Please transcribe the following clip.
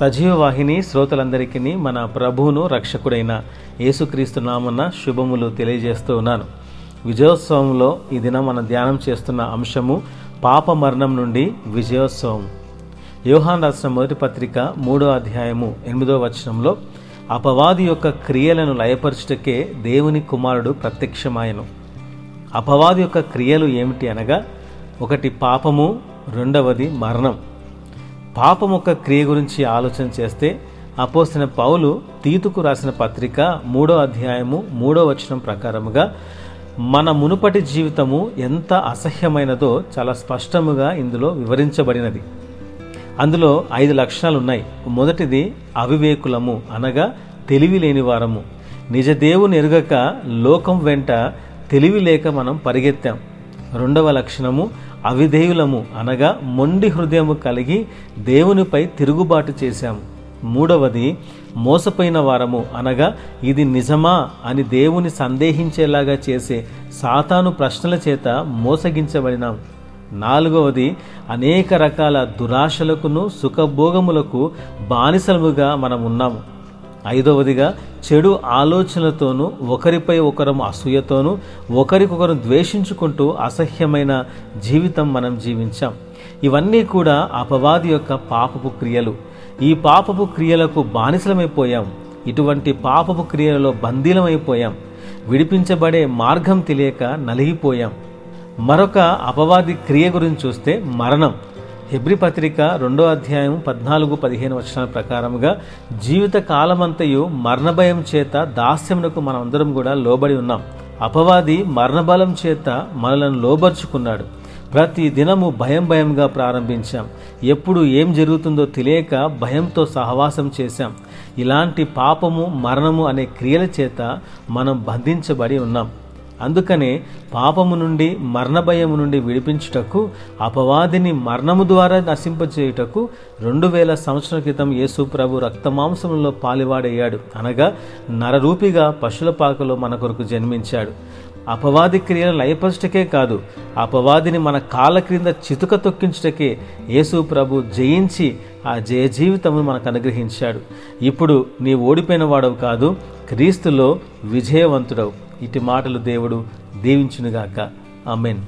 సజీవ వాహిని శ్రోతలందరికీ మన ప్రభువును రక్షకుడైన యేసుక్రీస్తు నామన్న శుభములు తెలియజేస్తూ ఉన్నాను. విజయోత్సవంలో ఈ దినం మనం ధ్యానం చేస్తున్న అంశము పాప మరణం నుండి విజయోత్సవం. యోహాన్ రాసిన మొదటి పత్రిక మూడో అధ్యాయము ఎనిమిదో వచనంలో అపవాది యొక్క క్రియలను లయపరచుటకే దేవుని కుమారుడు ప్రత్యక్షమాయను. అపవాది యొక్క క్రియలు ఏమిటి అనగా ఒకటి పాపము రెండవది మరణం. పాపం యొక్క క్రియ గురించి ఆలోచన చేస్తే అపోసిన పౌలు తీతుకు రాసిన పత్రిక మూడో అధ్యాయము మూడో వచనం ప్రకారముగా మన మునుపటి జీవితము ఎంత అసహ్యమైనదో చాలా స్పష్టముగా ఇందులో వివరించబడినది. అందులో ఐదు లక్షణాలు ఉన్నాయి మొదటిది అవివేకులము అనగా తెలివి లేని వారము. నిజ దేవుని ఎరుగక లోకం వెంట తెలివి లేక మనం పరిగెత్తాం. రెండవ లక్షణము అవిధేయులము అనగా మొండి హృదయము కలిగి దేవునిపై తిరుగుబాటు చేశాము. మూడవది మోసపోయిన వారము అనగా ఇది నిజమా అని దేవుని సందేహించేలాగా చేసే సాతాను ప్రశ్నల చేత మోసగించబడినాం. నాలుగవది అనేక రకాల దురాశలకును సుఖభోగములకు బానిసలముగా మనం ఉన్నాము ఐదవదిగా చెడు ఆలోచనలతోనూ ఒకరిపై ఒకరం అసూయతోనూ ఒకరికొకరు ద్వేషించుకుంటూ అసహ్యమైన జీవితం మనం జీవించాం. ఇవన్నీ కూడా అపవాది యొక్క పాపపు క్రియలు. ఈ పాపపు క్రియలకు బానిసలమైపోయాం. ఇటువంటి పాపపు క్రియలలో బందీలమైపోయాం. విడిపించబడే మార్గం తెలియక నలిగిపోయాం. మరొక అపవాది క్రియ గురించి చూస్తే మరణం. హెబ్రి పత్రిక రెండో అధ్యాయం పద్నాలుగు పదిహేను వచనాల ప్రకారముగా జీవిత కాలమంతయు మరణభయం చేత దాస్యమునకు మనం అందరం కూడా లోబడి ఉన్నాం. అపవాది మరణబలం చేత మనలను లోబర్చుకున్నాడు. ప్రతి దినము భయం భయంగా ప్రారంభించాం. ఎప్పుడు ఏం జరుగుతుందో తెలియక భయంతో సహవాసం చేశాం. ఇలాంటి పాపము మరణము అనే క్రియల చేత మనం బంధించబడి ఉన్నాం. అందుకనే పాపము నుండి మరణ భయము నుండి విడిపించుటకు అపవాదిని మరణము ద్వారా నశింపచేయుటకు రెండు వేల సంవత్సరాల క్రితం యేసు ప్రభు రక్తమాంసములలో పాలివాడయ్యాడు. అనగా నరరూపిగా పశుల పాకలో మన కొరకు జన్మించాడు. అపవాది క్రియల లయపరచటకే కాదు అపవాదిని మన కాళ్ళ క్రింద చితుక తొక్కించుటకే యేసు ప్రభు జయించి ఆ జయ జీవితమును మనకు అనుగ్రహించాడు. ఇప్పుడు నీ ఓడిపోయిన వాడవు కాదు క్రీస్తులో విజయవంతుడవు. ఇటు మాటలు దేవుడు దీవించునుగాక. అమెన్